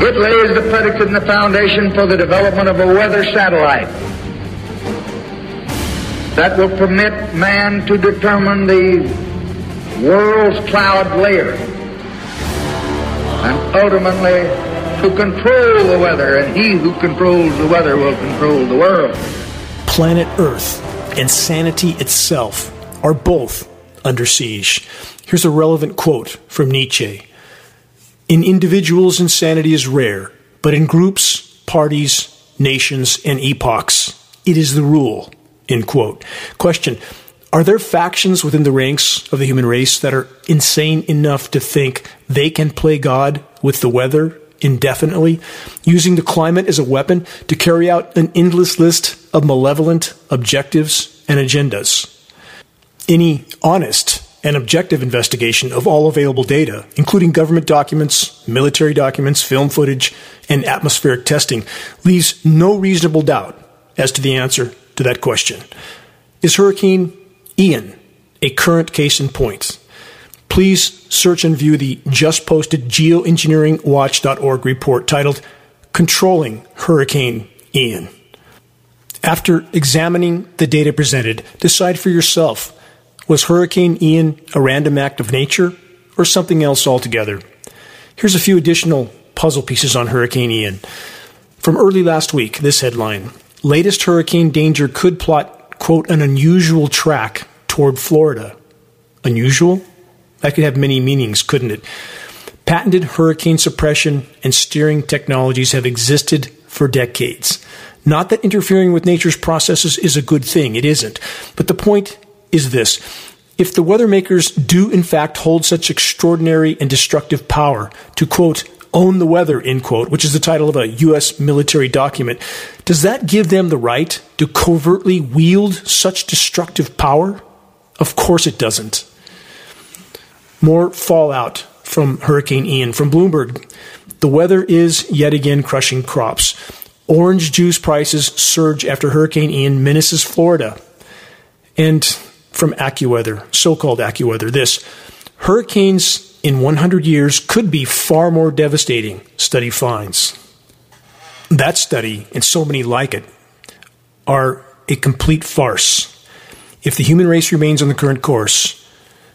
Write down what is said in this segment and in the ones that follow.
It lays the predicate and the foundation for the development of a weather satellite that will permit man to determine the world's cloud layer and ultimately to control the weather, and he who controls the weather will control the world. Planet Earth and sanity itself are both under siege. Here's a relevant quote from Nietzsche In individuals, insanity is rare, but in groups, parties, nations, and epochs, it is the rule. End quote. Question Are there factions within the ranks of the human race that are insane enough to think they can play God with the weather indefinitely, using the climate as a weapon to carry out an endless list of malevolent objectives and agendas? Any honest and objective investigation of all available data, including government documents, military documents, film footage, and atmospheric testing, leaves no reasonable doubt as to the answer to that question. Is Hurricane Ian a current case in point? Please search and view the just posted geoengineeringwatch.org report titled Controlling Hurricane Ian. After examining the data presented, decide for yourself was Hurricane Ian a random act of nature or something else altogether? Here's a few additional puzzle pieces on Hurricane Ian. From early last week, this headline Latest hurricane danger could plot, quote, an unusual track toward Florida. Unusual? That could have many meanings, couldn't it? Patented hurricane suppression and steering technologies have existed for decades. Not that interfering with nature's processes is a good thing, it isn't. But the point is this. If the weather makers do in fact hold such extraordinary and destructive power to quote, own the weather, end quote, which is the title of a U.S. military document, does that give them the right to covertly wield such destructive power? Of course it doesn't. More fallout from Hurricane Ian from Bloomberg. The weather is yet again crushing crops. Orange juice prices surge after Hurricane Ian menaces Florida. And from AccuWeather, so called AccuWeather, this hurricanes in 100 years could be far more devastating, study finds. That study, and so many like it, are a complete farce. If the human race remains on the current course,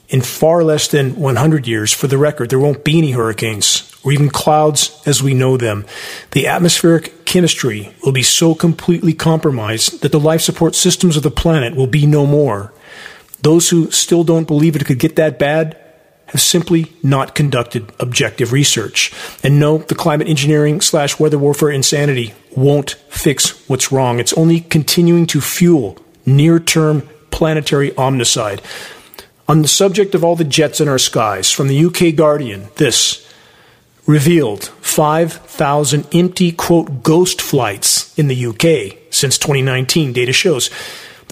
in far less than 100 years, for the record, there won't be any hurricanes or even clouds as we know them. The atmospheric chemistry will be so completely compromised that the life support systems of the planet will be no more. Those who still don't believe it could get that bad have simply not conducted objective research. And no, the climate engineering slash weather warfare insanity won't fix what's wrong. It's only continuing to fuel near term planetary omnicide. On the subject of all the jets in our skies, from the UK Guardian, this revealed 5,000 empty, quote, ghost flights in the UK since 2019, data shows.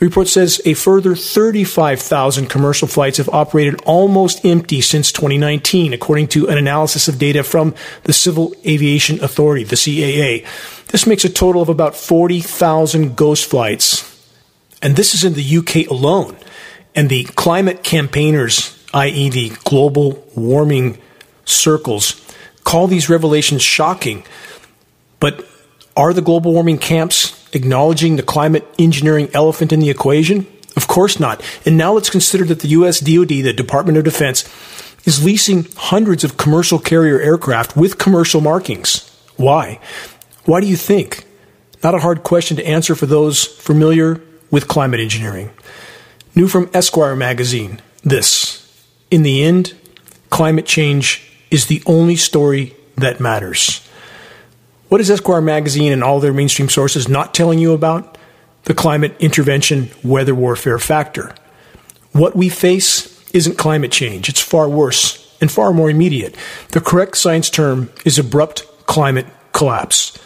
The report says a further 35,000 commercial flights have operated almost empty since 2019, according to an analysis of data from the Civil Aviation Authority, the CAA. This makes a total of about 40,000 ghost flights. And this is in the UK alone. And the climate campaigners, i.e., the global warming circles, call these revelations shocking. But are the global warming camps acknowledging the climate engineering elephant in the equation? Of course not. And now let's consider that the US DoD, the Department of Defense, is leasing hundreds of commercial carrier aircraft with commercial markings. Why? Why do you think? Not a hard question to answer for those familiar with climate engineering. New from Esquire magazine this In the end, climate change is the only story that matters. What is Esquire magazine and all their mainstream sources not telling you about? The climate intervention weather warfare factor. What we face isn't climate change, it's far worse and far more immediate. The correct science term is abrupt climate collapse.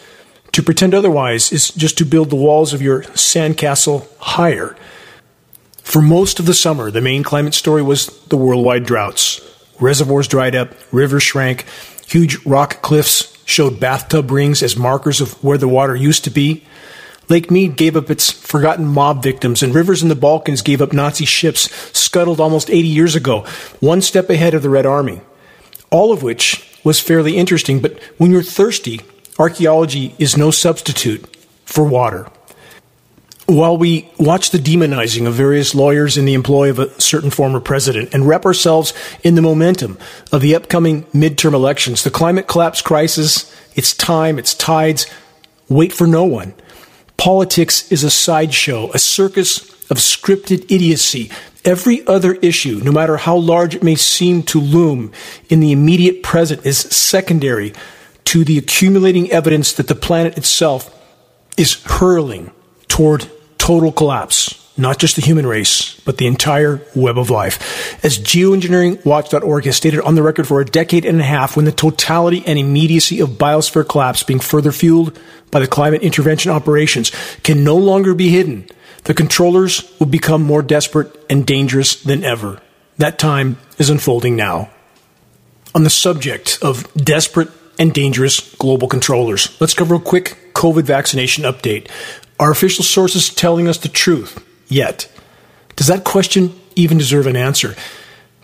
To pretend otherwise is just to build the walls of your sandcastle higher. For most of the summer, the main climate story was the worldwide droughts. Reservoirs dried up, rivers shrank, huge rock cliffs showed bathtub rings as markers of where the water used to be. Lake Mead gave up its forgotten mob victims, and rivers in the Balkans gave up Nazi ships scuttled almost 80 years ago, one step ahead of the Red Army. All of which was fairly interesting, but when you're thirsty, archaeology is no substitute for water. While we watch the demonizing of various lawyers in the employ of a certain former president and wrap ourselves in the momentum of the upcoming midterm elections, the climate collapse crisis, its time, its tides, wait for no one. Politics is a sideshow, a circus of scripted idiocy. Every other issue, no matter how large it may seem to loom in the immediate present, is secondary to the accumulating evidence that the planet itself is hurling toward total collapse. Not just the human race, but the entire web of life. As geoengineeringwatch.org has stated on the record for a decade and a half, when the totality and immediacy of biosphere collapse being further fueled by the climate intervention operations can no longer be hidden, the controllers will become more desperate and dangerous than ever. That time is unfolding now. On the subject of desperate and dangerous global controllers, let's cover a quick COVID vaccination update. Are official sources telling us the truth yet? Does that question even deserve an answer?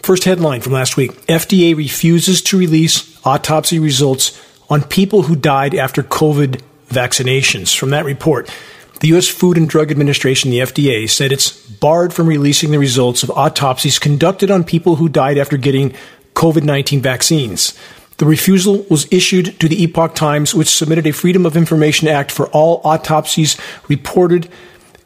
First headline from last week FDA refuses to release autopsy results on people who died after COVID vaccinations. From that report, the U.S. Food and Drug Administration, the FDA, said it's barred from releasing the results of autopsies conducted on people who died after getting COVID 19 vaccines. The refusal was issued to the Epoch Times, which submitted a Freedom of Information Act for all autopsies reported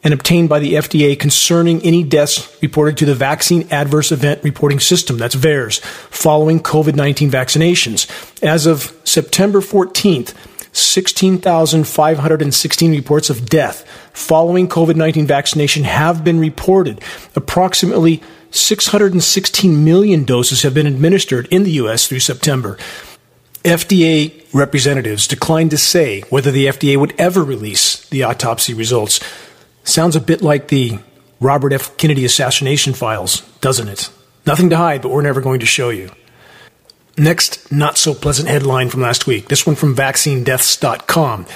and obtained by the FDA concerning any deaths reported to the Vaccine Adverse Event Reporting System, that's VAERS, following COVID 19 vaccinations. As of September 14th, 16,516 reports of death following COVID 19 vaccination have been reported. Approximately 616 million doses have been administered in the U.S. through September. FDA representatives declined to say whether the FDA would ever release the autopsy results. Sounds a bit like the Robert F. Kennedy assassination files, doesn't it? Nothing to hide, but we're never going to show you. Next, not so pleasant headline from last week. This one from vaccinedeaths.com.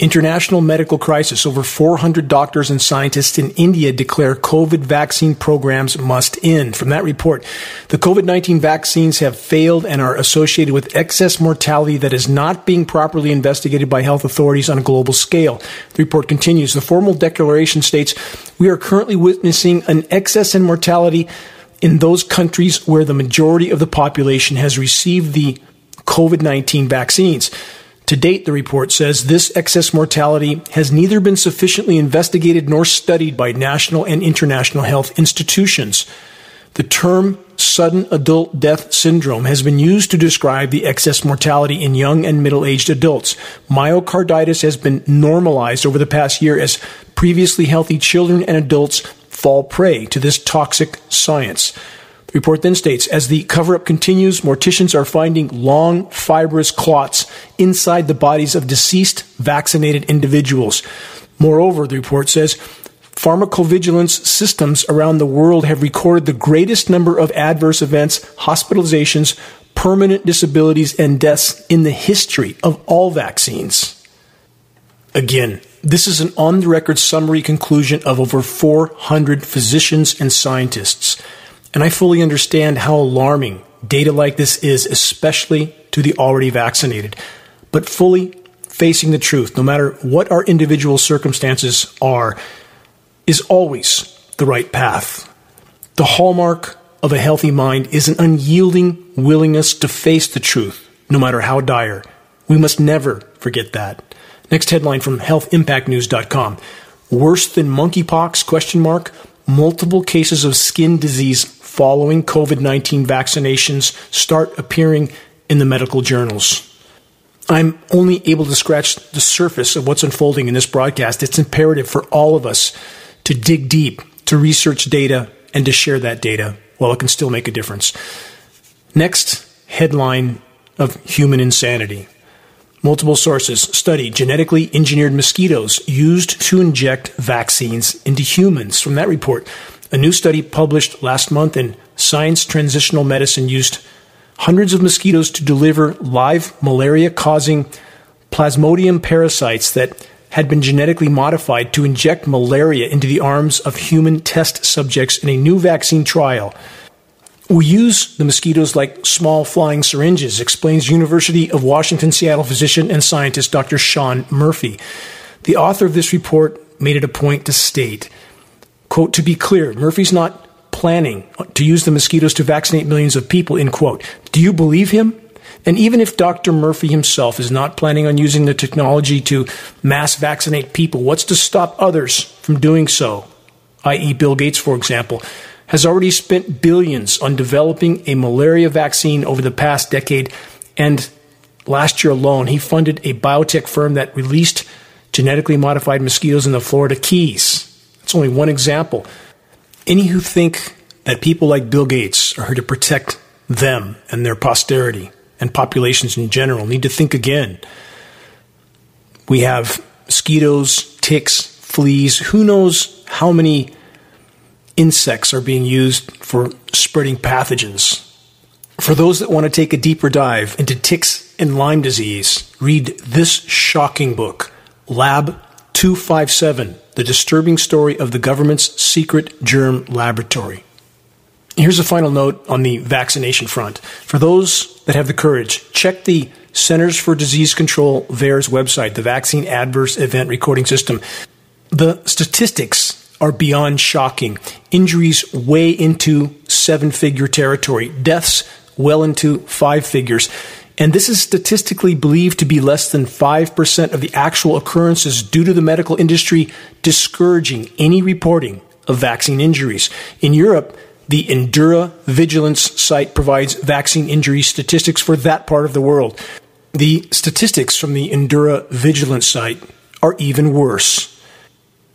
International medical crisis. Over 400 doctors and scientists in India declare COVID vaccine programs must end. From that report, the COVID 19 vaccines have failed and are associated with excess mortality that is not being properly investigated by health authorities on a global scale. The report continues. The formal declaration states we are currently witnessing an excess in mortality in those countries where the majority of the population has received the COVID 19 vaccines. To date, the report says this excess mortality has neither been sufficiently investigated nor studied by national and international health institutions. The term sudden adult death syndrome has been used to describe the excess mortality in young and middle aged adults. Myocarditis has been normalized over the past year as previously healthy children and adults fall prey to this toxic science. Report then states as the cover up continues, morticians are finding long, fibrous clots inside the bodies of deceased vaccinated individuals. Moreover, the report says pharmacovigilance systems around the world have recorded the greatest number of adverse events, hospitalizations, permanent disabilities, and deaths in the history of all vaccines. Again, this is an on the record summary conclusion of over 400 physicians and scientists. And I fully understand how alarming data like this is, especially to the already vaccinated. But fully facing the truth, no matter what our individual circumstances are, is always the right path. The hallmark of a healthy mind is an unyielding willingness to face the truth, no matter how dire. We must never forget that. Next headline from healthimpactnews.com. Worse than monkeypox question mark multiple cases of skin disease following COVID 19 vaccinations start appearing in the medical journals. I'm only able to scratch the surface of what's unfolding in this broadcast. It's imperative for all of us to dig deep, to research data, and to share that data while it can still make a difference. Next headline of human insanity. Multiple sources study genetically engineered mosquitoes used to inject vaccines into humans. From that report, a new study published last month in Science Translational Medicine used hundreds of mosquitoes to deliver live malaria causing plasmodium parasites that had been genetically modified to inject malaria into the arms of human test subjects in a new vaccine trial. We use the mosquitoes like small flying syringes, explains University of Washington Seattle physician and scientist Dr. Sean Murphy. The author of this report made it a point to state, quote, to be clear, Murphy's not planning to use the mosquitoes to vaccinate millions of people, end quote. Do you believe him? And even if Dr. Murphy himself is not planning on using the technology to mass vaccinate people, what's to stop others from doing so? I.e., Bill Gates, for example, has already spent billions on developing a malaria vaccine over the past decade. And last year alone, he funded a biotech firm that released genetically modified mosquitoes in the Florida Keys. That's only one example. Any who think that people like Bill Gates are here to protect them and their posterity and populations in general need to think again. We have mosquitoes, ticks, fleas, who knows how many insects are being used for spreading pathogens. For those that want to take a deeper dive into ticks and Lyme disease, read this shocking book, Lab 257 The Disturbing Story of the Government's Secret Germ Laboratory. Here's a final note on the vaccination front. For those that have the courage, check the Centers for Disease Control VAERS website, the Vaccine Adverse Event Recording System. The statistics are beyond shocking. Injuries way into seven figure territory, deaths well into five figures. And this is statistically believed to be less than 5% of the actual occurrences due to the medical industry discouraging any reporting of vaccine injuries. In Europe, the Endura Vigilance site provides vaccine injury statistics for that part of the world. The statistics from the EudraVigilance site are even worse.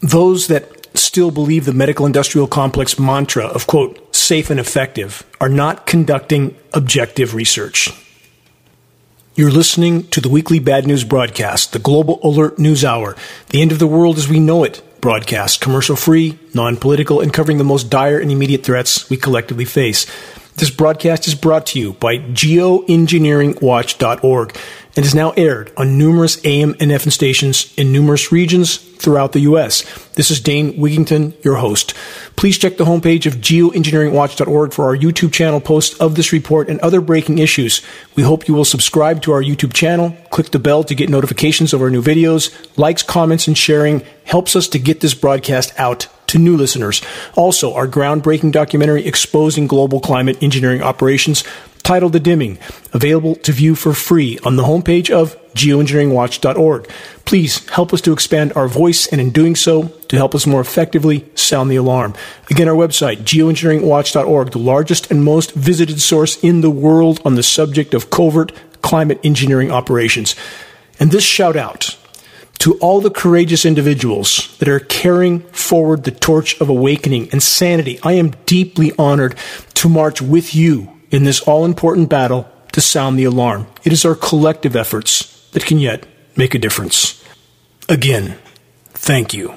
Those that still believe the medical industrial complex mantra of, quote, safe and effective are not conducting objective research. You're listening to the weekly bad news broadcast, the Global Alert News Hour, the end of the world as we know it broadcast, commercial free, non political, and covering the most dire and immediate threats we collectively face. This broadcast is brought to you by geoengineeringwatch.org and is now aired on numerous AM and FM stations in numerous regions throughout the U.S. This is Dane Wigington, your host. Please check the homepage of geoengineeringwatch.org for our YouTube channel posts of this report and other breaking issues. We hope you will subscribe to our YouTube channel, click the bell to get notifications of our new videos. Likes, comments, and sharing helps us to get this broadcast out to new listeners. Also, our groundbreaking documentary exposing global climate engineering operations titled The Dimming, available to view for free on the homepage of geoengineeringwatch.org. Please help us to expand our voice and in doing so, to help us more effectively sound the alarm. Again, our website, geoengineeringwatch.org, the largest and most visited source in the world on the subject of covert climate engineering operations. And this shout out to all the courageous individuals that are carrying forward the torch of awakening and sanity. I am deeply honored to march with you in this all important battle to sound the alarm. It is our collective efforts that can yet make a difference. Again, thank you.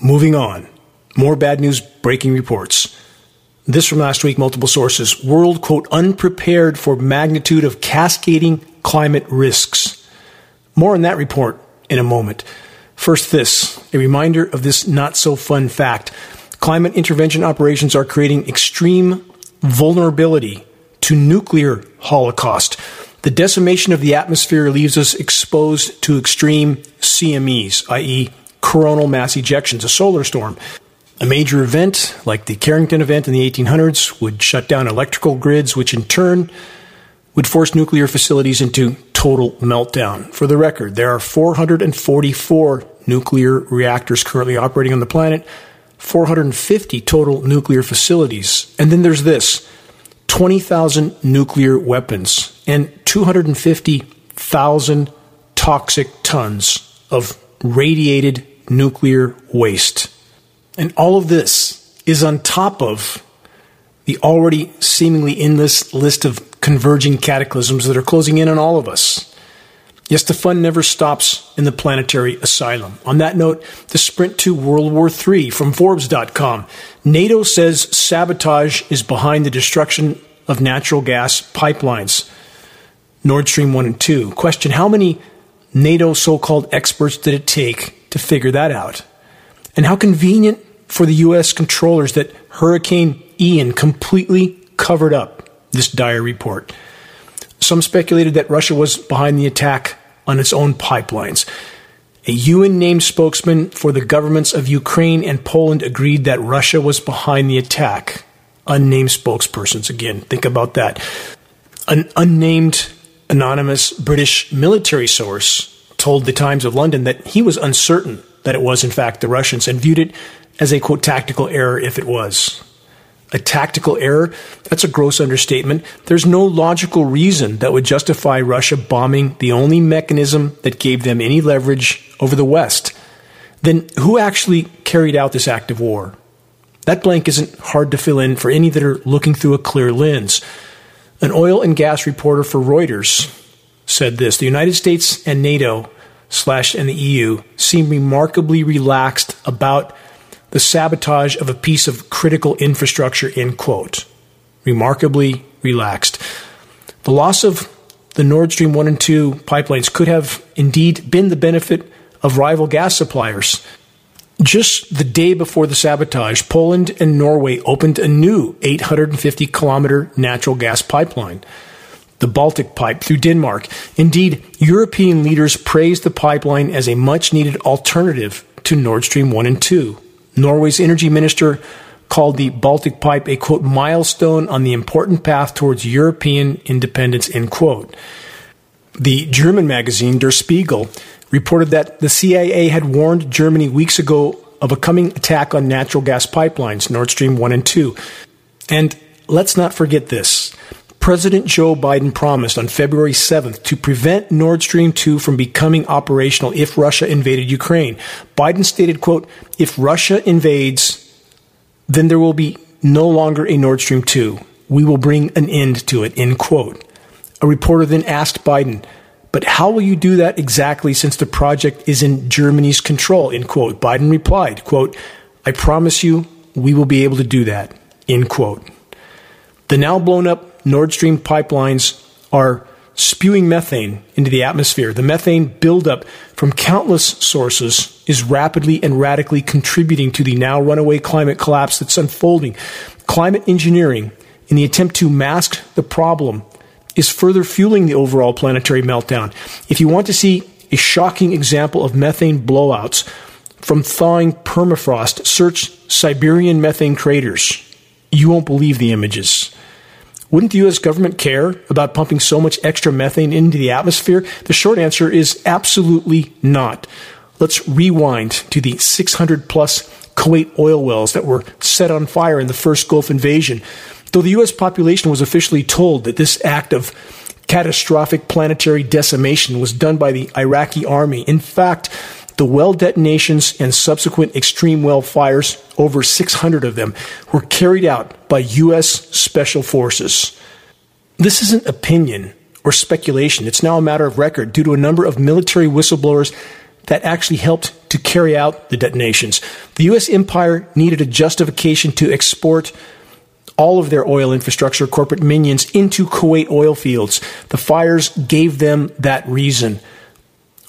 Moving on. More bad news breaking reports. This from last week, multiple sources. World, quote, unprepared for magnitude of cascading climate risks. More on that report in a moment. First, this a reminder of this not so fun fact. Climate intervention operations are creating extreme vulnerability to nuclear holocaust. The decimation of the atmosphere leaves us exposed to extreme CMEs, i.e., coronal mass ejections, a solar storm. A major event, like the Carrington event in the 1800s, would shut down electrical grids, which in turn would force nuclear facilities into total meltdown. For the record, there are 444 nuclear reactors currently operating on the planet, 450 total nuclear facilities. And then there's this 20,000 nuclear weapons and 250,000 toxic tons of radiated nuclear waste. And all of this is on top of the already seemingly endless list of converging cataclysms that are closing in on all of us. Yes, the fun never stops in the planetary asylum. On that note, the sprint to World War III from Forbes.com. NATO says sabotage is behind the destruction of natural gas pipelines. Nord Stream 1 and 2. Question How many NATO so called experts did it take to figure that out? And how convenient for the U.S. controllers that Hurricane Ian completely covered up this dire report. Some speculated that Russia was behind the attack on its own pipelines. A UN named spokesman for the governments of Ukraine and Poland agreed that Russia was behind the attack. Unnamed spokespersons, again, think about that. An unnamed anonymous British military source told the Times of London that he was uncertain that it was, in fact, the Russians and viewed it as a quote tactical error if it was. A tactical error? That's a gross understatement. There's no logical reason that would justify Russia bombing the only mechanism that gave them any leverage over the West. Then who actually carried out this act of war? That blank isn't hard to fill in for any that are looking through a clear lens. An oil and gas reporter for Reuters said this The United States and NATO slash and the EU seem remarkably relaxed about the sabotage of a piece of critical infrastructure, end quote. Remarkably relaxed. The loss of the Nord Stream 1 and 2 pipelines could have indeed been the benefit of rival gas suppliers. Just the day before the sabotage, Poland and Norway opened a new 850 kilometer natural gas pipeline, the Baltic Pipe through Denmark. Indeed, European leaders praised the pipeline as a much needed alternative to Nord Stream 1 and 2. Norway's energy minister called the Baltic Pipe a quote milestone on the important path towards European independence end quote. The German magazine Der Spiegel reported that the CIA had warned Germany weeks ago of a coming attack on natural gas pipelines, Nord Stream 1 and 2. And let's not forget this. President Joe Biden promised on February 7th to prevent Nord Stream 2 from becoming operational if Russia invaded Ukraine. Biden stated, quote, if Russia invades, then there will be no longer a Nord Stream 2. We will bring an end to it, end quote. A reporter then asked Biden, but how will you do that exactly since the project is in Germany's control, end quote. Biden replied, quote, I promise you we will be able to do that, end quote. The now blown up Nord Stream pipelines are spewing methane into the atmosphere. The methane buildup from countless sources is rapidly and radically contributing to the now runaway climate collapse that's unfolding. Climate engineering, in the attempt to mask the problem, is further fueling the overall planetary meltdown. If you want to see a shocking example of methane blowouts from thawing permafrost, search Siberian methane craters. You won't believe the images. Wouldn't the U.S. government care about pumping so much extra methane into the atmosphere? The short answer is absolutely not. Let's rewind to the 600 plus Kuwait oil wells that were set on fire in the first Gulf invasion. Though the U.S. population was officially told that this act of catastrophic planetary decimation was done by the Iraqi army, in fact, the well detonations and subsequent extreme well fires, over 600 of them, were carried out by U.S. Special Forces. This isn't opinion or speculation. It's now a matter of record due to a number of military whistleblowers that actually helped to carry out the detonations. The U.S. empire needed a justification to export all of their oil infrastructure, corporate minions, into Kuwait oil fields. The fires gave them that reason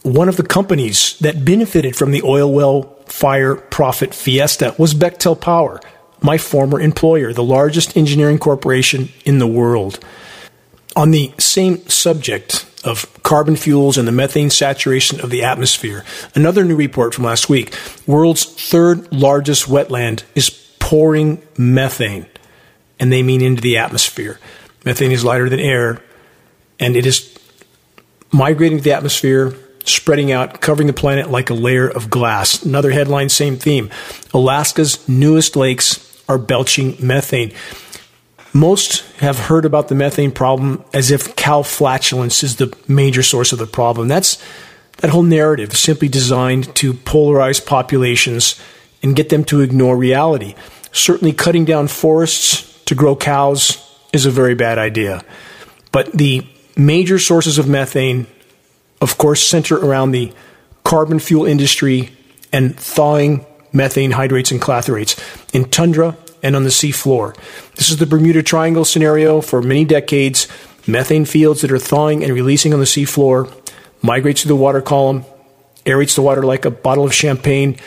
one of the companies that benefited from the oil well fire profit fiesta was Bechtel Power, my former employer, the largest engineering corporation in the world. On the same subject of carbon fuels and the methane saturation of the atmosphere, another new report from last week world's third largest wetland is pouring methane, and they mean into the atmosphere. Methane is lighter than air, and it is migrating to the atmosphere spreading out, covering the planet like a layer of glass. Another headline, same theme. Alaska's newest lakes are belching methane. Most have heard about the methane problem as if cow flatulence is the major source of the problem. That's that whole narrative simply designed to polarize populations and get them to ignore reality. Certainly, cutting down forests to grow cows is a very bad idea. But the major sources of methane of course, center around the carbon fuel industry and thawing methane hydrates and clathrates in tundra and on the seafloor. This is the Bermuda Triangle scenario for many decades. Methane fields that are thawing and releasing on the seafloor migrates through the water column, aerates the water like a bottle of champagne.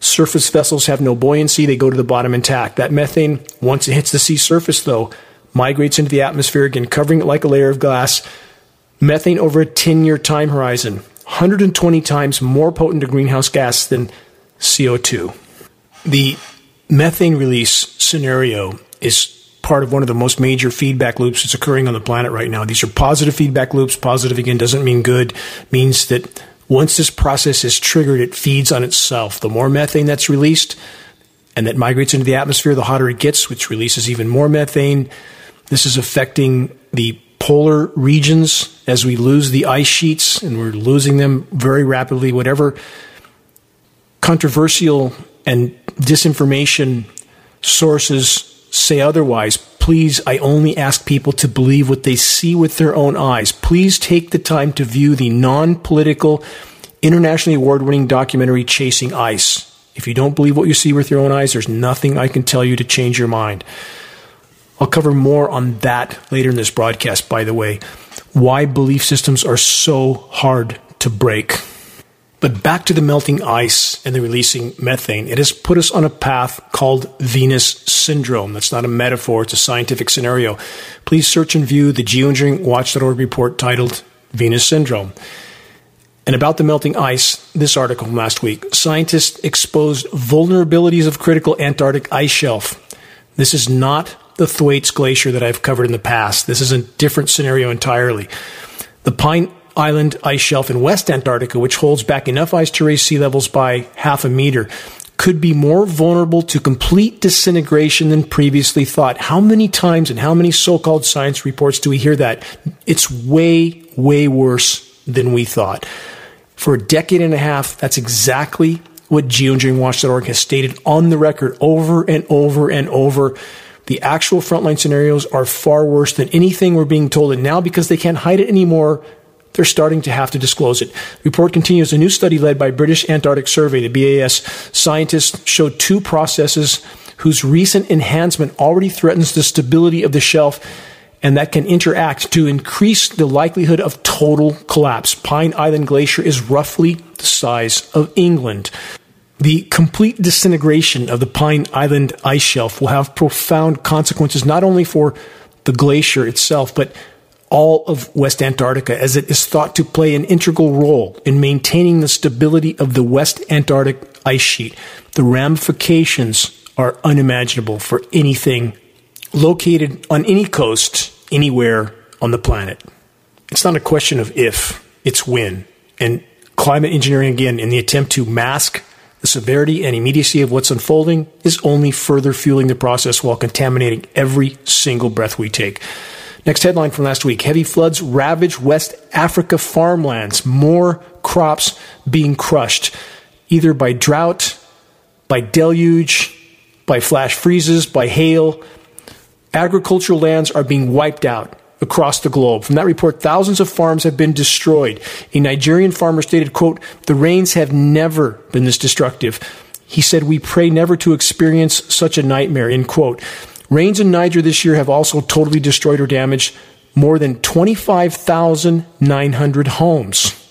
Surface vessels have no buoyancy, they go to the bottom intact. That methane, once it hits the sea surface, though, migrates into the atmosphere, again, covering it like a layer of glass. Methane over a 10 year time horizon, 120 times more potent a greenhouse gas than CO2. The methane release scenario is part of one of the most major feedback loops that's occurring on the planet right now. These are positive feedback loops. Positive, again, doesn't mean good, means that once this process is triggered, it feeds on itself. The more methane that's released and that migrates into the atmosphere, the hotter it gets, which releases even more methane. This is affecting the polar regions as we lose the ice sheets, and we're losing them very rapidly. Whatever controversial and disinformation sources say otherwise, please, I only ask people to believe what they see with their own eyes. Please take the time to view the non political, internationally award winning documentary Chasing Ice. If you don't believe what you see with your own eyes, there's nothing I can tell you to change your mind. I'll cover more on that later in this broadcast, by the way. Why belief systems are so hard to break. But back to the melting ice and the releasing methane, it has put us on a path called Venus syndrome. That's not a metaphor, it's a scientific scenario. Please search and view the geoengineeringwatch.org report titled Venus syndrome. And about the melting ice, this article from last week scientists exposed vulnerabilities of critical Antarctic ice shelf. This is not the Thwaites Glacier that I've covered in the past. This is a different scenario entirely. The Pine Island ice shelf in West Antarctica, which holds back enough ice to raise sea levels by half a meter, could be more vulnerable to complete disintegration than previously thought. How many times and how many so called science reports do we hear that? It's way, way worse than we thought. For a decade and a half, that's exactly what geoengineeringwatch.org has stated on the record over and over and over. The actual frontline scenarios are far worse than anything we're being told. And now, because they can't hide it anymore, they're starting to have to disclose it. Report continues a new study led by British Antarctic Survey, the BAS. Scientists showed two processes whose recent enhancement already threatens the stability of the shelf and that can interact to increase the likelihood of total collapse. Pine Island Glacier is roughly the size of England. The complete disintegration of the Pine Island ice shelf will have profound consequences not only for the glacier itself, but all of West Antarctica, as it is thought to play an integral role in maintaining the stability of the West Antarctic ice sheet. The ramifications are unimaginable for anything located on any coast anywhere on the planet. It's not a question of if, it's when. And climate engineering, again, in the attempt to mask the severity and immediacy of what's unfolding, is only further fueling the process while contaminating every single breath we take. Next headline from last week Heavy floods ravage West Africa farmlands. More crops being crushed, either by drought, by deluge, by flash freezes, by hail. Agricultural lands are being wiped out across the globe. From that report, thousands of farms have been destroyed. A Nigerian farmer stated, quote, the rains have never been this destructive. He said, we pray never to experience such a nightmare, end quote. Rains in Niger this year have also totally destroyed or damaged more than 25,900 homes.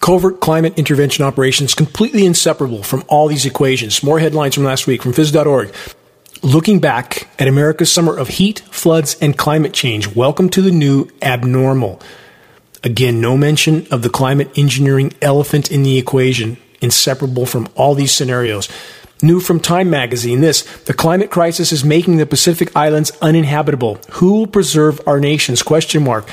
Covert climate intervention operations completely inseparable from all these equations. More headlines from last week from phys.org. Looking back at America's summer of heat, floods, and climate change, welcome to the new abnormal. Again, no mention of the climate engineering elephant in the equation, inseparable from all these scenarios. New from Time magazine this the climate crisis is making the Pacific Islands uninhabitable. Who will preserve our nations? Question mark.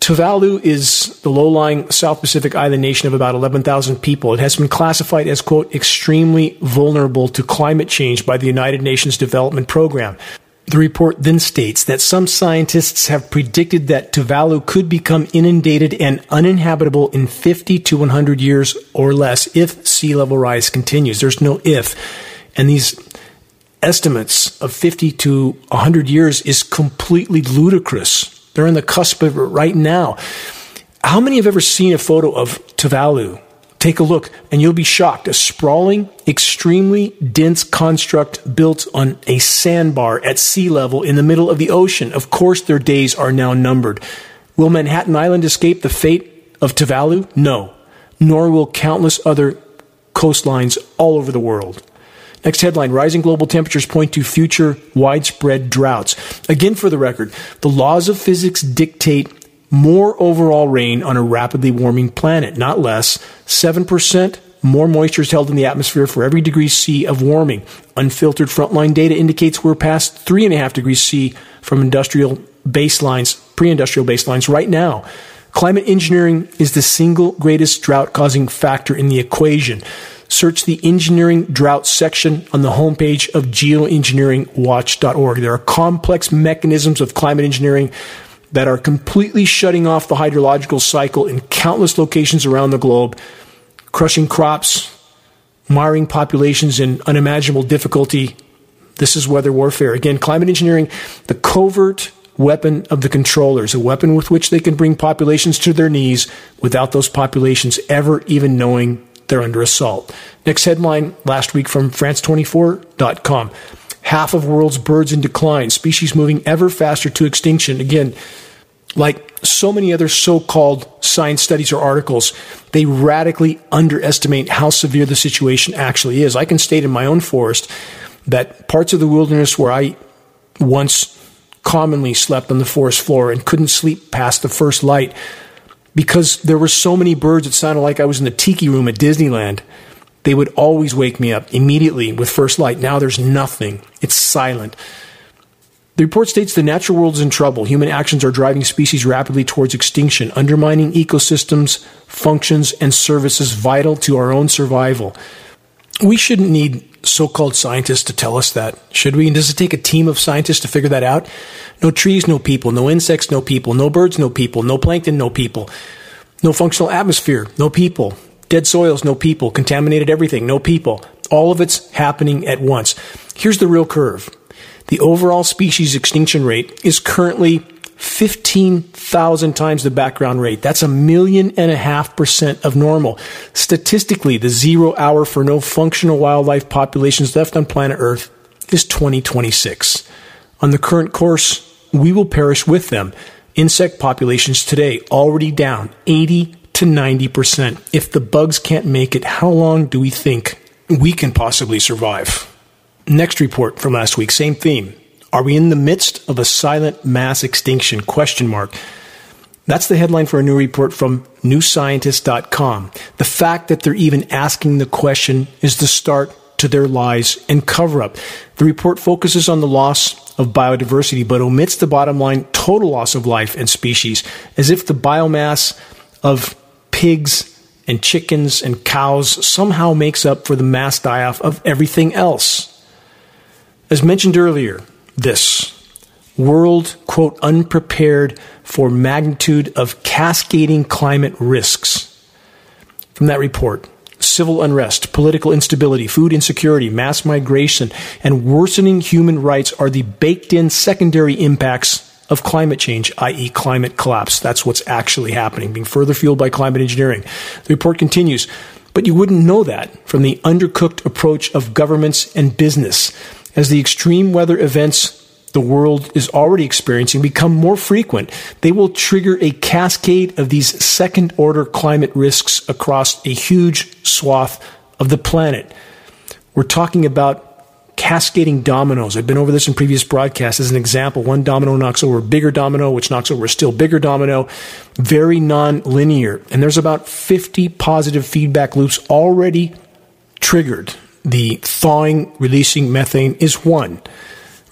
Tuvalu is the low-lying South Pacific island nation of about 11,000 people. It has been classified as, quote, extremely vulnerable to climate change by the United Nations Development Program. The report then states that some scientists have predicted that Tuvalu could become inundated and uninhabitable in 50 to 100 years or less if sea level rise continues. There's no if. And these estimates of 50 to 100 years is completely ludicrous. They're on the cusp of it right now. How many have ever seen a photo of Tuvalu Take a look and you'll be shocked. A sprawling, extremely dense construct built on a sandbar at sea level in the middle of the ocean. Of course, their days are now numbered. Will Manhattan Island escape the fate of Tuvalu? No. Nor will countless other coastlines all over the world. Next headline Rising global temperatures point to future widespread droughts. Again, for the record, the laws of physics dictate more overall rain on a rapidly warming planet, not less. 7% more moisture is held in the atmosphere for every degree C of warming. Unfiltered frontline data indicates we're past 3.5 degrees C from industrial baselines, pre industrial baselines right now. Climate engineering is the single greatest drought causing factor in the equation. Search the engineering drought section on the homepage of geoengineeringwatch.org. There are complex mechanisms of climate engineering that are completely shutting off the hydrological cycle in countless locations around the globe, crushing crops, marring populations in unimaginable difficulty. This is weather warfare. Again, climate engineering, the covert weapon of the controllers, a weapon with which they can bring populations to their knees without those populations ever even knowing they're under assault. Next headline last week from France24.com. Half of world's birds in decline, species moving ever faster to extinction. Again, like so many other so called science studies or articles, they radically underestimate how severe the situation actually is. I can state in my own forest that parts of the wilderness where I once commonly slept on the forest floor and couldn't sleep past the first light because there were so many birds it sounded like I was in the tiki room at Disneyland. They would always wake me up immediately with first light. Now there's nothing. It's silent. The report states the natural world is in trouble. Human actions are driving species rapidly towards extinction, undermining ecosystems, functions, and services vital to our own survival. We shouldn't need so called scientists to tell us that, should we? And does it take a team of scientists to figure that out? No trees, no people. No insects, no people. No birds, no people. No plankton, no people. No functional atmosphere, no people. Dead soils, no people. Contaminated everything, no people. All of it's happening at once. Here's the real curve. The overall species extinction rate is currently 15,000 times the background rate. That's a million and a half percent of normal. Statistically, the zero hour for no functional wildlife populations left on planet Earth is 2026. On the current course, we will perish with them. Insect populations today already down 80 to 90%. If the bugs can't make it, how long do we think we can possibly survive? Next report from last week, same theme. Are we in the midst of a silent mass extinction? Question mark. That's the headline for a new report from newscientist.com. The fact that they're even asking the question is the start to their lies and cover up. The report focuses on the loss of biodiversity, but omits the bottom line total loss of life and species, as if the biomass of pigs and chickens and cows somehow makes up for the mass die off of everything else. As mentioned earlier, this world, quote, unprepared for magnitude of cascading climate risks. From that report, civil unrest, political instability, food insecurity, mass migration, and worsening human rights are the baked in secondary impacts of climate change, i.e., climate collapse. That's what's actually happening, being further fueled by climate engineering. The report continues, but you wouldn't know that from the undercooked approach of governments and business as the extreme weather events the world is already experiencing become more frequent, they will trigger a cascade of these second order climate risks across a huge swath of the planet. We're talking about cascading dominoes. I've been over this in previous broadcasts as an example. One domino knocks over a bigger domino, which knocks over a still bigger domino. Very non-linear. And there's about 50 positive feedback loops already triggered the thawing, releasing methane is one.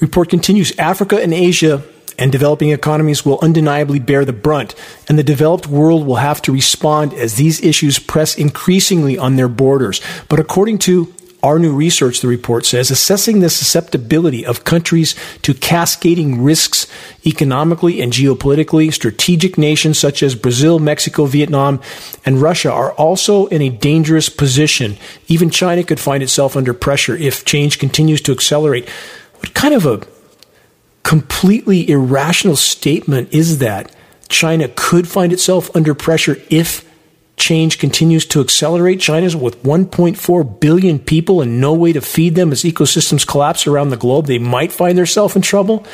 Report continues Africa and Asia and developing economies will undeniably bear the brunt, and the developed world will have to respond as these issues press increasingly on their borders. But according to our new research, the report says, assessing the susceptibility of countries to cascading risks economically and geopolitically, strategic nations such as Brazil, Mexico, Vietnam, and Russia are also in a dangerous position. Even China could find itself under pressure if change continues to accelerate. What kind of a completely irrational statement is that? China could find itself under pressure if change continues to accelerate. China's with 1.4 billion people and no way to feed them as ecosystems collapse around the globe. They might find themselves in trouble.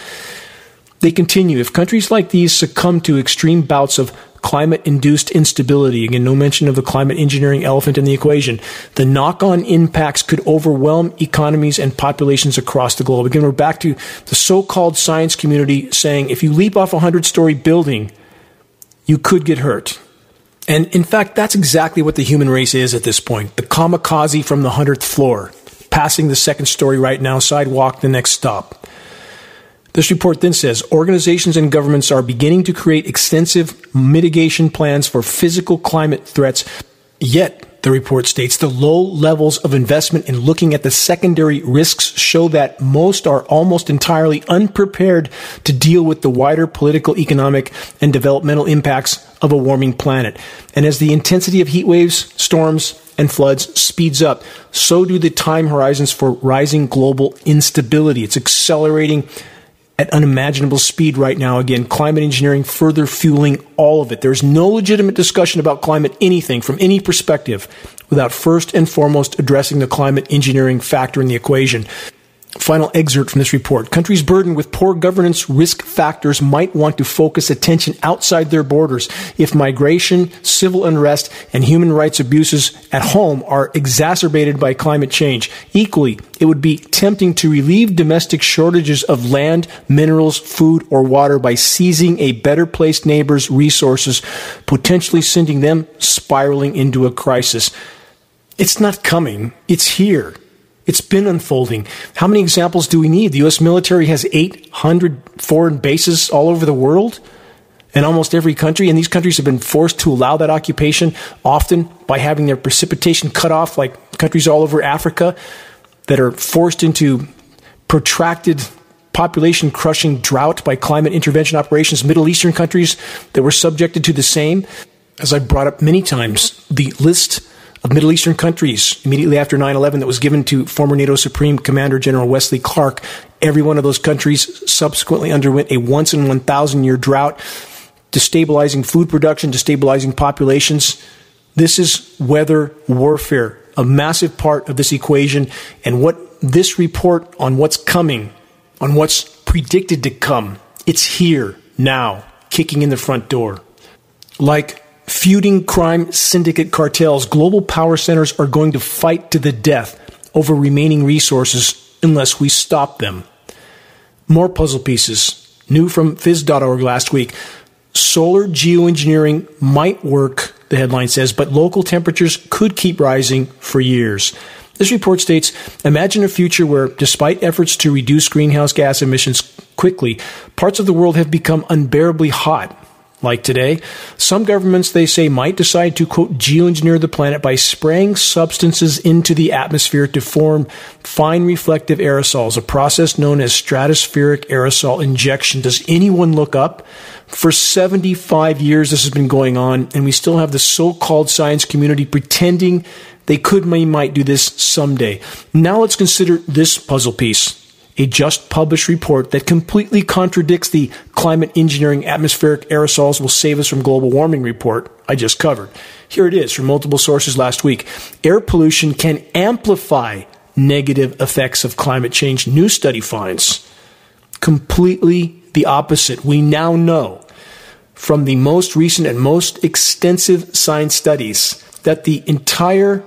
They continue if countries like these succumb to extreme bouts of climate induced instability, again, no mention of the climate engineering elephant in the equation, the knock on impacts could overwhelm economies and populations across the globe. Again, we're back to the so called science community saying if you leap off a 100 story building, you could get hurt. And in fact, that's exactly what the human race is at this point the kamikaze from the 100th floor, passing the second story right now, sidewalk the next stop. This report then says organizations and governments are beginning to create extensive mitigation plans for physical climate threats, yet, the report states, the low levels of investment in looking at the secondary risks show that most are almost entirely unprepared to deal with the wider political, economic, and developmental impacts of a warming planet. And as the intensity of heat waves, storms, and floods speeds up, so do the time horizons for rising global instability. It's accelerating at unimaginable speed right now. Again, climate engineering further fueling all of it. There's no legitimate discussion about climate anything from any perspective without first and foremost addressing the climate engineering factor in the equation. Final excerpt from this report. Countries burdened with poor governance risk factors might want to focus attention outside their borders if migration, civil unrest, and human rights abuses at home are exacerbated by climate change. Equally, it would be tempting to relieve domestic shortages of land, minerals, food, or water by seizing a better placed neighbor's resources, potentially sending them spiraling into a crisis. It's not coming. It's here. It's been unfolding. How many examples do we need? The U.S. military has 800 foreign bases all over the world in almost every country, and these countries have been forced to allow that occupation, often by having their precipitation cut off, like countries all over Africa that are forced into protracted population crushing drought by climate intervention operations, Middle Eastern countries that were subjected to the same. As I've brought up many times, the list of Middle Eastern countries immediately after 9 11 that was given to former NATO Supreme Commander General Wesley Clark. Every one of those countries subsequently underwent a once in 1,000 year drought, destabilizing food production, destabilizing populations. This is weather warfare, a massive part of this equation. And what this report on what's coming, on what's predicted to come, it's here now, kicking in the front door. Like feuding crime syndicate cartels, global power centers are going to fight to the death over remaining resources unless we stop them. More puzzle pieces. New from phys.org last week. Solar geoengineering might work, the headline says, but local temperatures could keep rising for years. This report states Imagine a future where, despite efforts to reduce greenhouse gas emissions quickly, parts of the world have become unbearably hot like today. Some governments, they say, might decide to, quote, geoengineer the planet by spraying substances into the atmosphere to form fine reflective aerosols, a process known as stratospheric aerosol injection. Does anyone look up? For 75 years, this has been going on, and we still have the so called science community pretending they could, may, might do this someday. Now let's consider this puzzle piece a just published report that completely contradicts the climate engineering atmospheric aerosols will save us from global warming report I just covered. Here it is from multiple sources last week. Air pollution can amplify negative effects of climate change, new study finds. Completely the opposite. We now know from the most recent and most extensive science studies that the entire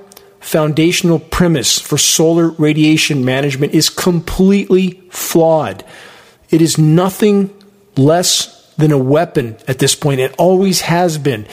foundational premise for solar radiation management is completely flawed. It is nothing less than a weapon at this point. It always has been.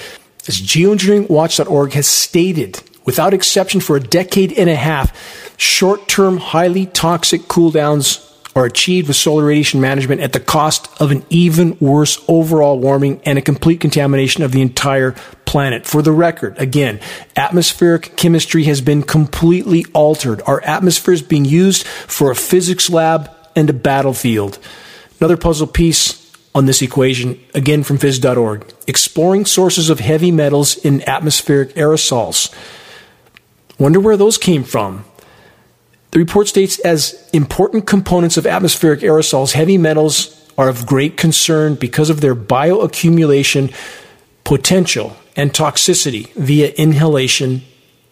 As geoengineeringwatch.org has stated, without exception for a decade and a half, short term, highly toxic cooldowns are achieved with solar radiation management at the cost of an even worse overall warming and a complete contamination of the entire planet. For the record, again, atmospheric chemistry has been completely altered. Our atmosphere is being used for a physics lab and a battlefield. Another puzzle piece on this equation, again from phys.org, exploring sources of heavy metals in atmospheric aerosols. Wonder where those came from. The report states as important components of atmospheric aerosols, heavy metals are of great concern because of their bioaccumulation potential and toxicity via inhalation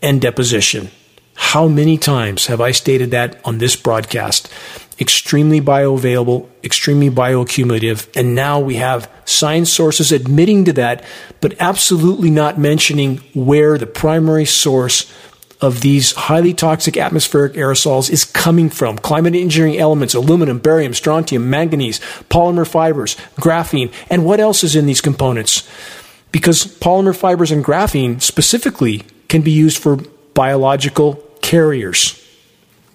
and deposition. How many times have I stated that on this broadcast? extremely bioavailable, extremely bioaccumulative, and now we have science sources admitting to that, but absolutely not mentioning where the primary source of these highly toxic atmospheric aerosols is coming from. Climate engineering elements, aluminum, barium, strontium, manganese, polymer fibers, graphene, and what else is in these components? Because polymer fibers and graphene specifically can be used for biological carriers.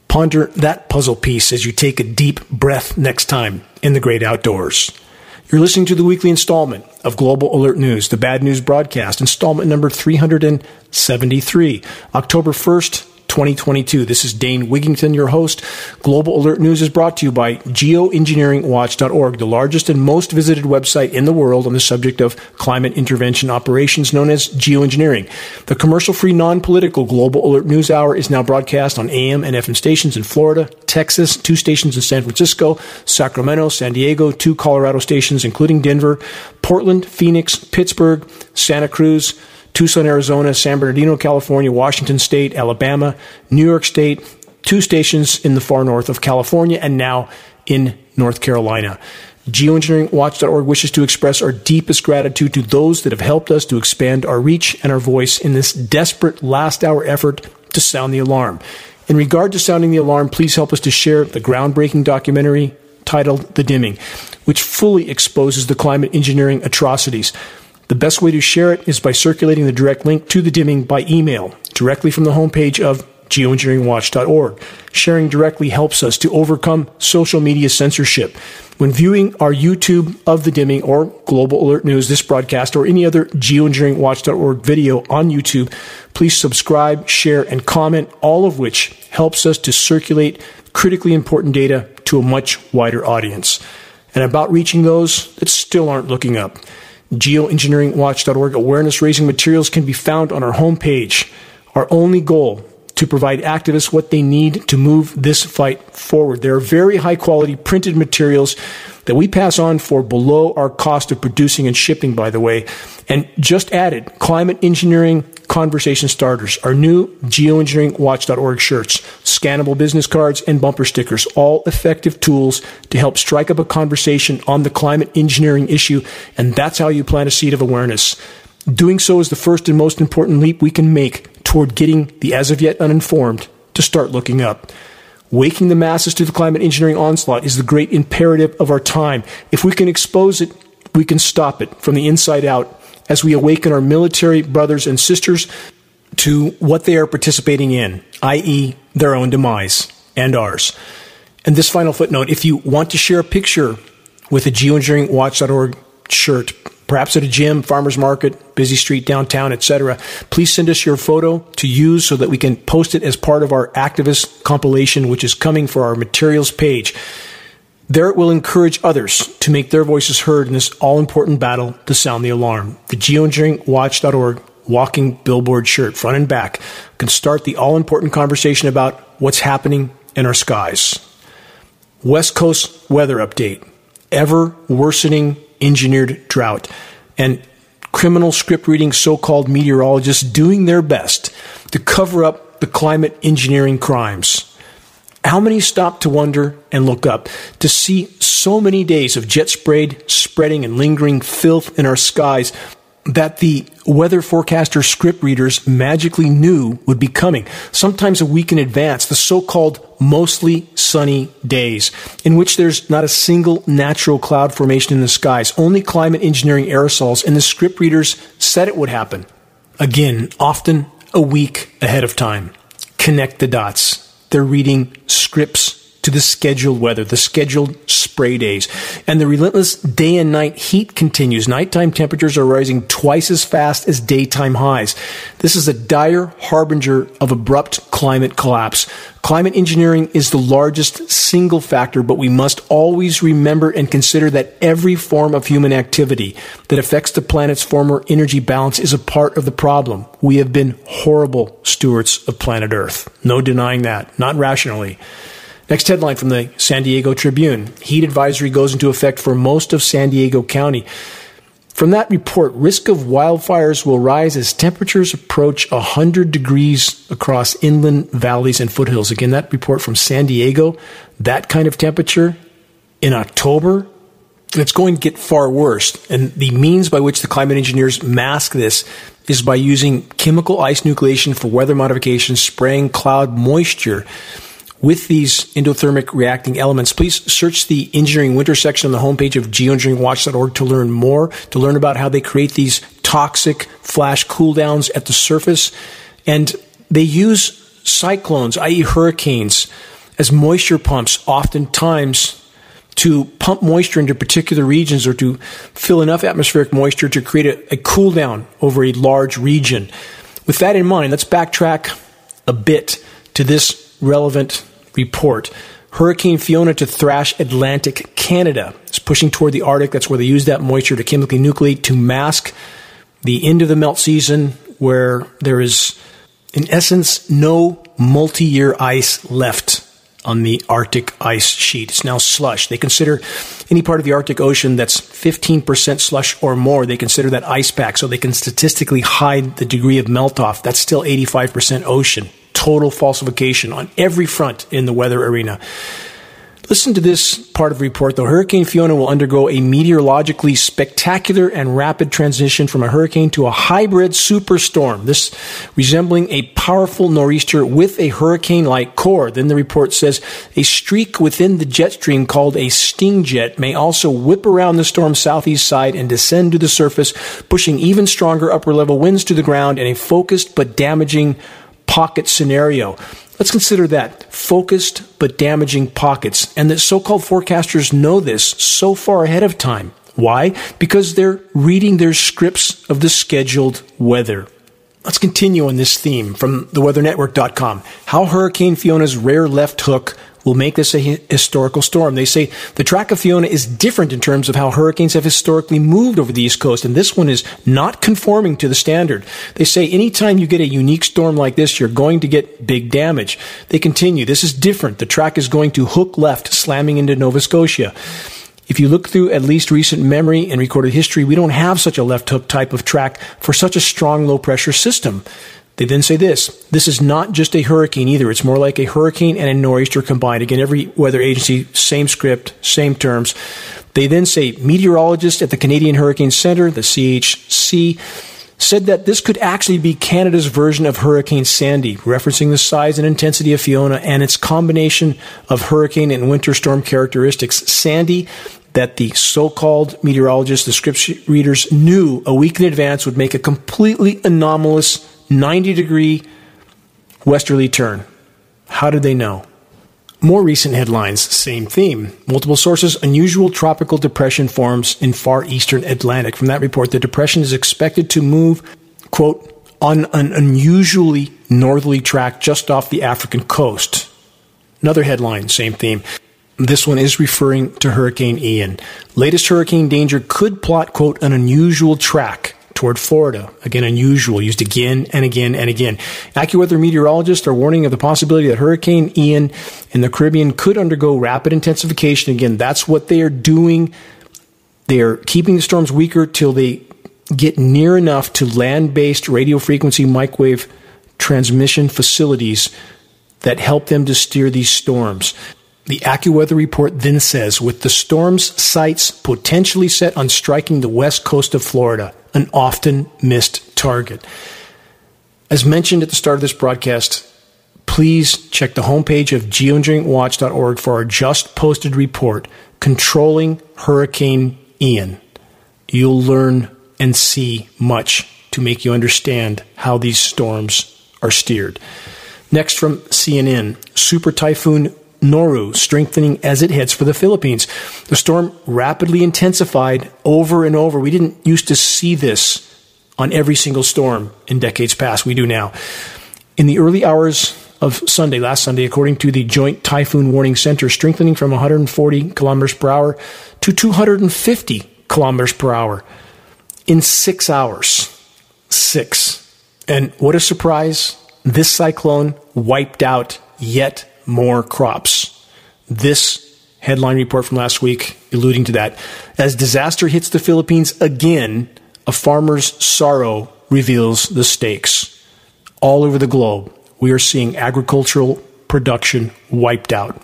Ponder that puzzle piece as you take a deep breath next time in the great outdoors. You're listening to the weekly installment of Global Alert News, the bad news broadcast, installment number 373, October 1st, 2022. This is Dane Wigington, your host. Global Alert News is brought to you by geoengineeringwatch.org, the largest and most visited website in the world on the subject of climate intervention operations known as geoengineering. The commercial free, non political Global Alert News Hour is now broadcast on AM and FM stations in Florida, Texas, two stations in San Francisco, Sacramento, San Diego, two Colorado stations, including Denver, Portland, Phoenix, Pittsburgh, Santa Cruz, Tucson, Arizona, San Bernardino, California, Washington State, Alabama, New York State, two stations in the far north of California, and now in North Carolina. Geoengineeringwatch.org wishes to express our deepest gratitude to those that have helped us to expand our reach and our voice in this desperate last hour effort to sound the alarm. In regard to sounding the alarm, please help us to share the groundbreaking documentary titled The Dimming, which fully exposes the climate engineering atrocities the best way to share it is by circulating the direct link to the dimming by email directly from the homepage of geoengineeringwatch.org. Sharing directly helps us to overcome social media censorship. When viewing our YouTube of the dimming or Global Alert News, this broadcast, or any other geoengineeringwatch.org video on YouTube, please subscribe, share, and comment, all of which helps us to circulate critically important data to a much wider audience. And about reaching those that still aren't looking up geoengineeringwatch.org awareness raising materials can be found on our homepage. Our only goal to provide activists what they need to move this fight forward. There are very high quality printed materials that we pass on for below our cost of producing and shipping, by the way. And just added, climate engineering conversation starters, our new geoengineeringwatch.org shirts, scannable business cards, and bumper stickers, all effective tools to help strike up a conversation on the climate engineering issue. And that's how you plant a seed of awareness. Doing so is the first and most important leap we can make toward getting the as of yet uninformed to start looking up. Waking the masses to the climate engineering onslaught is the great imperative of our time. If we can expose it, we can stop it from the inside out as we awaken our military brothers and sisters to what they are participating in, i.e., their own demise and ours. And this final footnote if you want to share a picture with a geoengineeringwatch.org shirt, perhaps at a gym, farmer's market, busy street downtown, etc., please send us your photo to use so that we can post it as part of our activist compilation, which is coming for our materials page. There it will encourage others to make their voices heard in this all important battle to sound the alarm. The geoengineeringwatch.org walking billboard shirt, front and back, can start the all important conversation about what's happening in our skies. West Coast weather update, ever worsening engineered drought, and criminal script reading so called meteorologists doing their best to cover up the climate engineering crimes. How many stop to wonder and look up to see so many days of jet sprayed, spreading, and lingering filth in our skies that the weather forecaster script readers magically knew would be coming, sometimes a week in advance, the so called mostly sunny days, in which there's not a single natural cloud formation in the skies, only climate engineering aerosols, and the script readers said it would happen. Again, often a week ahead of time. Connect the dots they're reading scripts to the scheduled weather, the scheduled spray days. And the relentless day and night heat continues. Nighttime temperatures are rising twice as fast as daytime highs. This is a dire harbinger of abrupt climate collapse. Climate engineering is the largest single factor, but we must always remember and consider that every form of human activity that affects the planet's former energy balance is a part of the problem. We have been horrible stewards of planet Earth. No denying that, not rationally. Next headline from the San Diego Tribune Heat advisory goes into effect for most of San Diego County. From that report, risk of wildfires will rise as temperatures approach 100 degrees across inland valleys and foothills. Again, that report from San Diego, that kind of temperature in October, it's going to get far worse. And the means by which the climate engineers mask this is by using chemical ice nucleation for weather modification, spraying cloud moisture with these endothermic reacting elements, please search the engineering winter section on the homepage of geoengineeringwatch.org to learn more, to learn about how they create these toxic flash cooldowns at the surface. And they use cyclones, i.e., hurricanes, as moisture pumps, oftentimes to pump moisture into particular regions or to fill enough atmospheric moisture to create a, a cool down over a large region. With that in mind, let's backtrack a bit to this relevant report. Hurricane Fiona to thrash Atlantic Canada. It's pushing toward the Arctic. That's where they use that moisture to chemically nucleate to mask the end of the melt season, where there is, in essence, no multi year ice left on the Arctic ice sheet. It's now slush. They consider any part of the Arctic Ocean that's 15% slush or more, they consider that ice pack, so they can statistically hide the degree of melt off. That's still 85% ocean total falsification on every front in the weather arena. Listen to this part of the report, though. Hurricane Fiona will undergo a meteorologically spectacular and rapid transition from a hurricane to a hybrid superstorm. This resembling a powerful nor'easter with a hurricane-like core. Then the report says a streak within the jet stream called a sting jet may also whip around the storm's southeast side and descend to the surface, pushing even stronger upper level winds to the ground in a focused but damaging pocket scenario. Let's consider that focused but damaging pockets, and that so called forecasters know this so far ahead of time. Why? Because they're reading their scripts of the scheduled weather. Let's continue on this theme from theweathernetwork.com. How Hurricane Fiona's rare left hook will make this a historical storm. They say the track of Fiona is different in terms of how hurricanes have historically moved over the East Coast, and this one is not conforming to the standard. They say anytime you get a unique storm like this, you're going to get big damage. They continue, this is different. The track is going to hook left, slamming into Nova Scotia. If you look through at least recent memory and recorded history, we don't have such a left hook type of track for such a strong low pressure system. They then say this this is not just a hurricane either. It's more like a hurricane and a nor'easter combined. Again, every weather agency, same script, same terms. They then say meteorologists at the Canadian Hurricane Center, the CHC, said that this could actually be Canada's version of Hurricane Sandy, referencing the size and intensity of Fiona and its combination of hurricane and winter storm characteristics. Sandy that the so-called meteorologists, the script readers knew a week in advance would make a completely anomalous 90 degree westerly turn. How did they know? More recent headlines, same theme. Multiple sources, unusual tropical depression forms in far eastern Atlantic. From that report, the depression is expected to move, quote, on an unusually northerly track just off the African coast. Another headline, same theme. This one is referring to Hurricane Ian. Latest hurricane danger could plot, quote, an unusual track toward Florida. Again, unusual, used again and again and again. AccuWeather meteorologists are warning of the possibility that Hurricane Ian in the Caribbean could undergo rapid intensification. Again, that's what they are doing. They are keeping the storms weaker till they get near enough to land based radio frequency microwave transmission facilities that help them to steer these storms. The AccuWeather report then says, with the storm's sights potentially set on striking the west coast of Florida, an often missed target. As mentioned at the start of this broadcast, please check the homepage of geoengineeringwatch.org for our just posted report, Controlling Hurricane Ian. You'll learn and see much to make you understand how these storms are steered. Next from CNN, Super Typhoon Noru strengthening as it heads for the Philippines. The storm rapidly intensified over and over. We didn't used to see this on every single storm in decades past. We do now. In the early hours of Sunday, last Sunday, according to the Joint Typhoon Warning Center, strengthening from 140 kilometers per hour to 250 kilometers per hour in six hours. Six. And what a surprise. This cyclone wiped out yet more crops. This headline report from last week alluding to that. As disaster hits the Philippines again, a farmer's sorrow reveals the stakes. All over the globe, we are seeing agricultural production wiped out.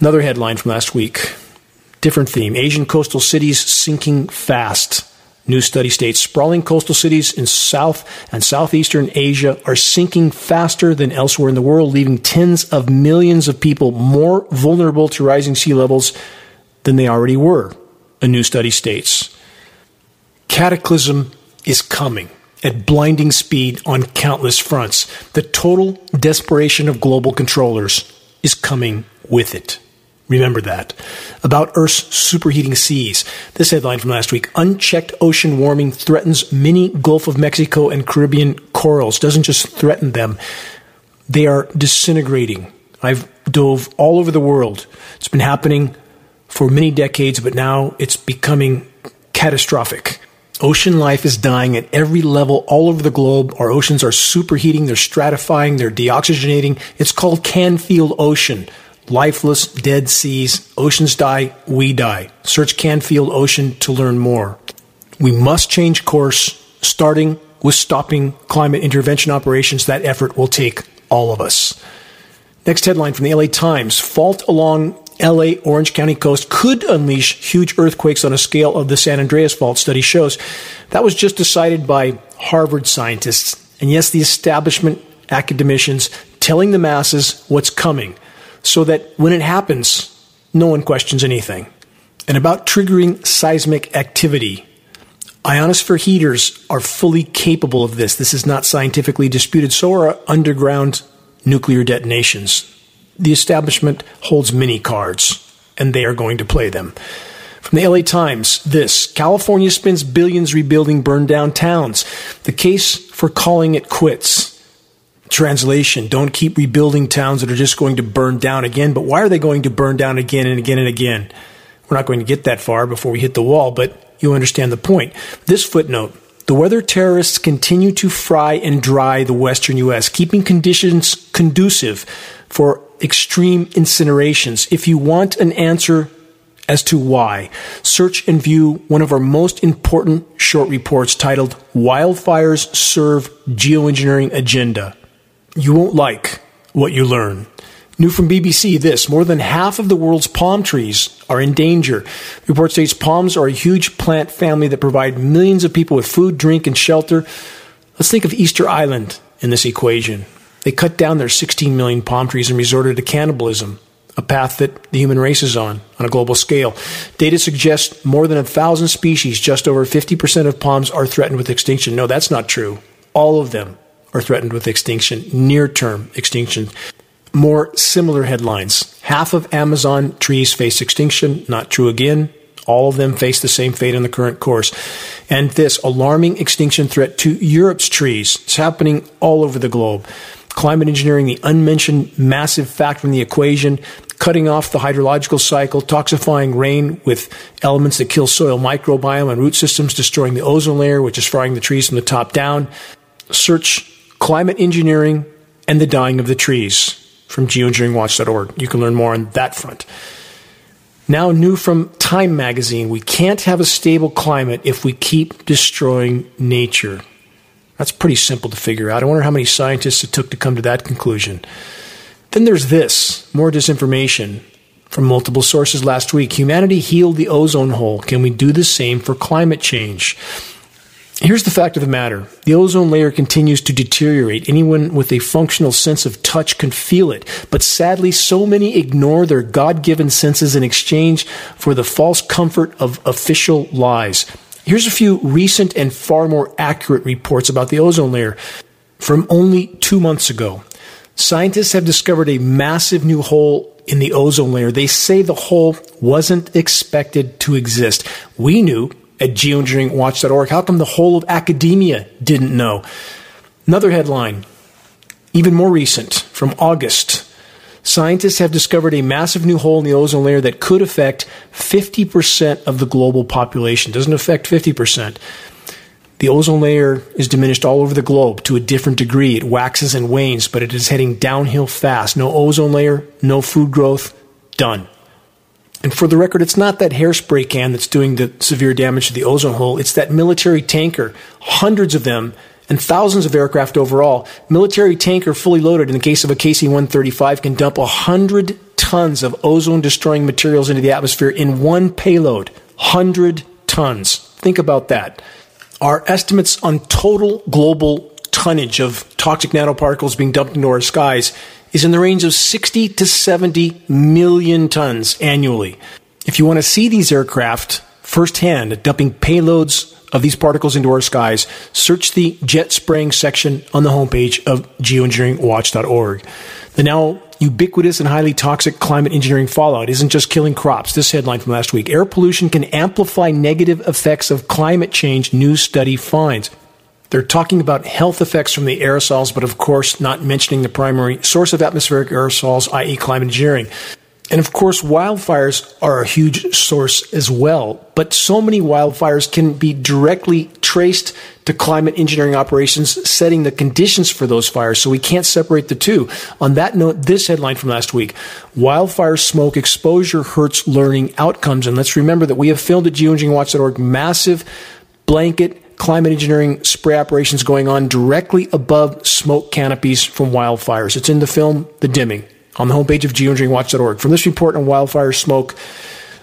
Another headline from last week, different theme Asian coastal cities sinking fast. New study states sprawling coastal cities in South and Southeastern Asia are sinking faster than elsewhere in the world, leaving tens of millions of people more vulnerable to rising sea levels than they already were, a new study states. Cataclysm is coming at blinding speed on countless fronts. The total desperation of global controllers is coming with it. Remember that. About Earth's superheating seas. This headline from last week Unchecked ocean warming threatens many Gulf of Mexico and Caribbean corals. Doesn't just threaten them, they are disintegrating. I've dove all over the world. It's been happening for many decades, but now it's becoming catastrophic. Ocean life is dying at every level all over the globe. Our oceans are superheating, they're stratifying, they're deoxygenating. It's called Canfield Ocean lifeless, dead seas. Oceans die, we die. Search Canfield Ocean to learn more. We must change course, starting with stopping climate intervention operations. That effort will take all of us. Next headline from the LA Times Fault along LA Orange County coast could unleash huge earthquakes on a scale of the San Andreas fault, study shows. That was just decided by Harvard scientists. And yes, the establishment academicians telling the masses what's coming so that when it happens, no one questions anything. And about triggering seismic activity, ionosphere heaters are fully capable of this. This is not scientifically disputed. So are underground nuclear detonations. The establishment holds many cards, and they are going to play them. From the LA Times, this California spends billions rebuilding burned down towns. The case for calling it quits. Translation Don't keep rebuilding towns that are just going to burn down again. But why are they going to burn down again and again and again? We're not going to get that far before we hit the wall, but you understand the point. This footnote the weather terrorists continue to fry and dry the western U.S., keeping conditions conducive for extreme incinerations. If you want an answer as to why, search and view one of our most important short reports titled Wildfires Serve Geoengineering Agenda. You won't like what you learn. New from BBC this more than half of the world's palm trees are in danger. The report states palms are a huge plant family that provide millions of people with food, drink, and shelter. Let's think of Easter Island in this equation. They cut down their 16 million palm trees and resorted to cannibalism, a path that the human race is on on a global scale. Data suggests more than a thousand species, just over 50% of palms, are threatened with extinction. No, that's not true. All of them are threatened with extinction, near term extinction. More similar headlines. Half of Amazon trees face extinction. Not true again. All of them face the same fate in the current course. And this alarming extinction threat to Europe's trees. It's happening all over the globe. Climate engineering, the unmentioned massive factor in the equation, cutting off the hydrological cycle, toxifying rain with elements that kill soil microbiome and root systems, destroying the ozone layer, which is frying the trees from the top down. Search climate engineering, and the dying of the trees from geoengineeringwatch.org. You can learn more on that front. Now, new from Time magazine we can't have a stable climate if we keep destroying nature. That's pretty simple to figure out. I wonder how many scientists it took to come to that conclusion. Then there's this more disinformation from multiple sources last week. Humanity healed the ozone hole. Can we do the same for climate change? Here's the fact of the matter the ozone layer continues to deteriorate. Anyone with a functional sense of touch can feel it. But sadly, so many ignore their God given senses in exchange for the false comfort of official lies. Here's a few recent and far more accurate reports about the ozone layer from only two months ago. Scientists have discovered a massive new hole in the ozone layer. They say the hole wasn't expected to exist. We knew at geoengineeringwatch.org. How come the whole of academia didn't know? Another headline, even more recent, from August. Scientists have discovered a massive new hole in the ozone layer that could affect 50% of the global population. Doesn't affect 50%. The ozone layer is diminished all over the globe to a different degree. It waxes and wanes, but it is heading downhill fast. No ozone layer, no food growth, done. And for the record, it's not that hairspray can that's doing the severe damage to the ozone hole. It's that military tanker, hundreds of them, and thousands of aircraft overall. Military tanker fully loaded, in the case of a KC 135, can dump 100 tons of ozone destroying materials into the atmosphere in one payload. 100 tons. Think about that. Our estimates on total global tonnage of toxic nanoparticles being dumped into our skies is in the range of 60 to 70 million tons annually. If you want to see these aircraft firsthand dumping payloads of these particles into our skies, search the jet spraying section on the homepage of geoengineeringwatch.org. The now ubiquitous and highly toxic climate engineering fallout isn't just killing crops. This headline from last week air pollution can amplify negative effects of climate change, new study finds. They're talking about health effects from the aerosols, but of course not mentioning the primary source of atmospheric aerosols, i.e., climate engineering. And of course, wildfires are a huge source as well. But so many wildfires can be directly traced to climate engineering operations setting the conditions for those fires. So we can't separate the two. On that note, this headline from last week wildfire smoke exposure hurts learning outcomes. And let's remember that we have filmed at geoengineeringwatch.org massive blanket climate engineering spray operations going on directly above smoke canopies from wildfires. It's in the film, The Dimming on the homepage of geoengineeringwatch.org. From this report on wildfire smoke,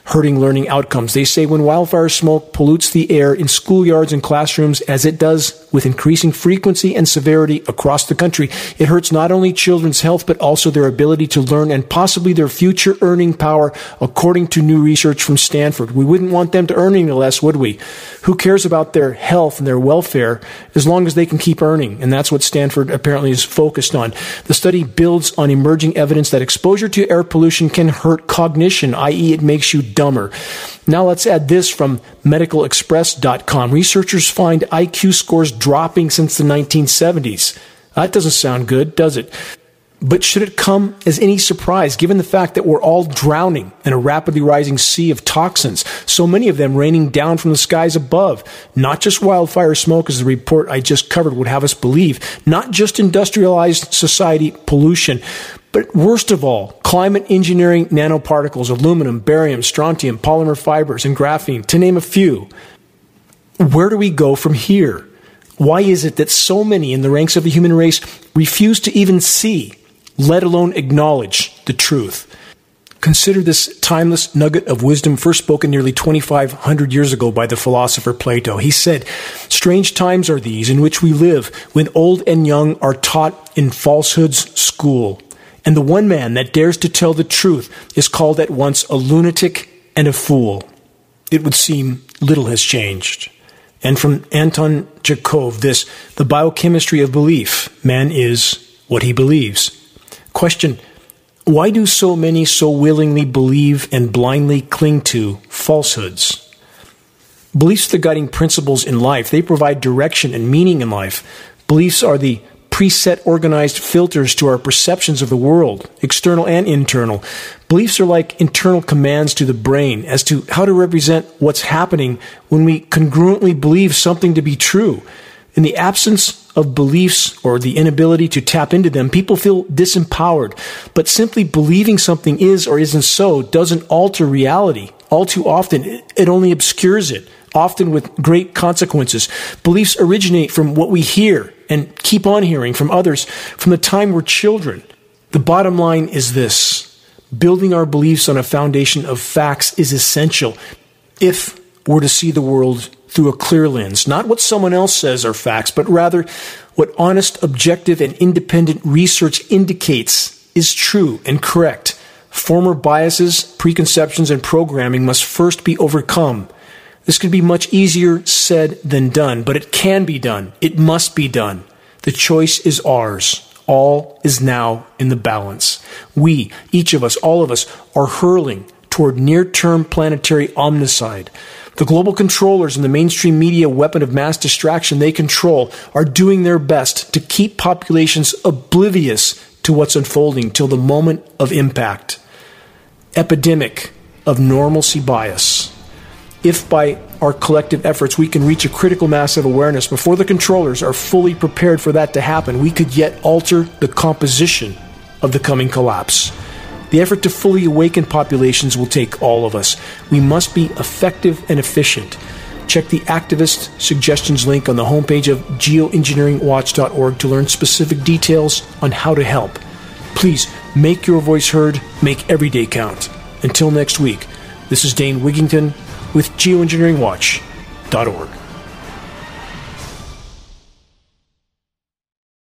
hurting learning outcomes. They say when wildfire smoke pollutes the air in schoolyards and classrooms, as it does with increasing frequency and severity across the country, it hurts not only children's health, but also their ability to learn and possibly their future earning power, according to new research from Stanford. We wouldn't want them to earn any less, would we? Who cares about their health and their welfare as long as they can keep earning? And that's what Stanford apparently is focused on. The study builds on emerging evidence that exposure to air pollution can hurt cognition, i.e., it makes you dumber. Now let's add this from medicalexpress.com. Researchers find IQ scores dropping since the 1970s. That doesn't sound good, does it? But should it come as any surprise, given the fact that we're all drowning in a rapidly rising sea of toxins, so many of them raining down from the skies above? Not just wildfire smoke, as the report I just covered would have us believe, not just industrialized society pollution, but worst of all, climate engineering nanoparticles, aluminum, barium, strontium, polymer fibers, and graphene, to name a few. Where do we go from here? Why is it that so many in the ranks of the human race refuse to even see, let alone acknowledge, the truth? Consider this timeless nugget of wisdom first spoken nearly 2,500 years ago by the philosopher Plato. He said, Strange times are these in which we live, when old and young are taught in falsehood's school and the one man that dares to tell the truth is called at once a lunatic and a fool. It would seem little has changed. And from Anton Chekhov, this, the biochemistry of belief. Man is what he believes. Question Why do so many so willingly believe and blindly cling to falsehoods? Beliefs are the guiding principles in life. They provide direction and meaning in life. Beliefs are the preset organized filters to our perceptions of the world, external and internal. Beliefs are like internal commands to the brain as to how to represent what's happening when we congruently believe something to be true. In the absence of beliefs or the inability to tap into them, people feel disempowered. But simply believing something is or isn't so doesn't alter reality. All too often, it only obscures it, often with great consequences. Beliefs originate from what we hear and keep on hearing from others from the time we're children. The bottom line is this building our beliefs on a foundation of facts is essential if we're to see the world through a clear lens. Not what someone else says are facts, but rather what honest, objective, and independent research indicates is true and correct. Former biases, preconceptions, and programming must first be overcome this could be much easier said than done, but it can be done. It must be done. The choice is ours. All is now in the balance. We, each of us, all of us, are hurling toward near term planetary omnicide. The global controllers and the mainstream media weapon of mass distraction they control are doing their best to keep populations oblivious to what's unfolding till the moment of impact. Epidemic of normalcy bias if by our collective efforts we can reach a critical mass of awareness before the controllers are fully prepared for that to happen, we could yet alter the composition of the coming collapse. The effort to fully awaken populations will take all of us. We must be effective and efficient. Check the activist suggestions link on the homepage of geoengineeringwatch.org to learn specific details on how to help. Please make your voice heard, make every day count. Until next week, this is Dane Wigington with geoengineeringwatch.org.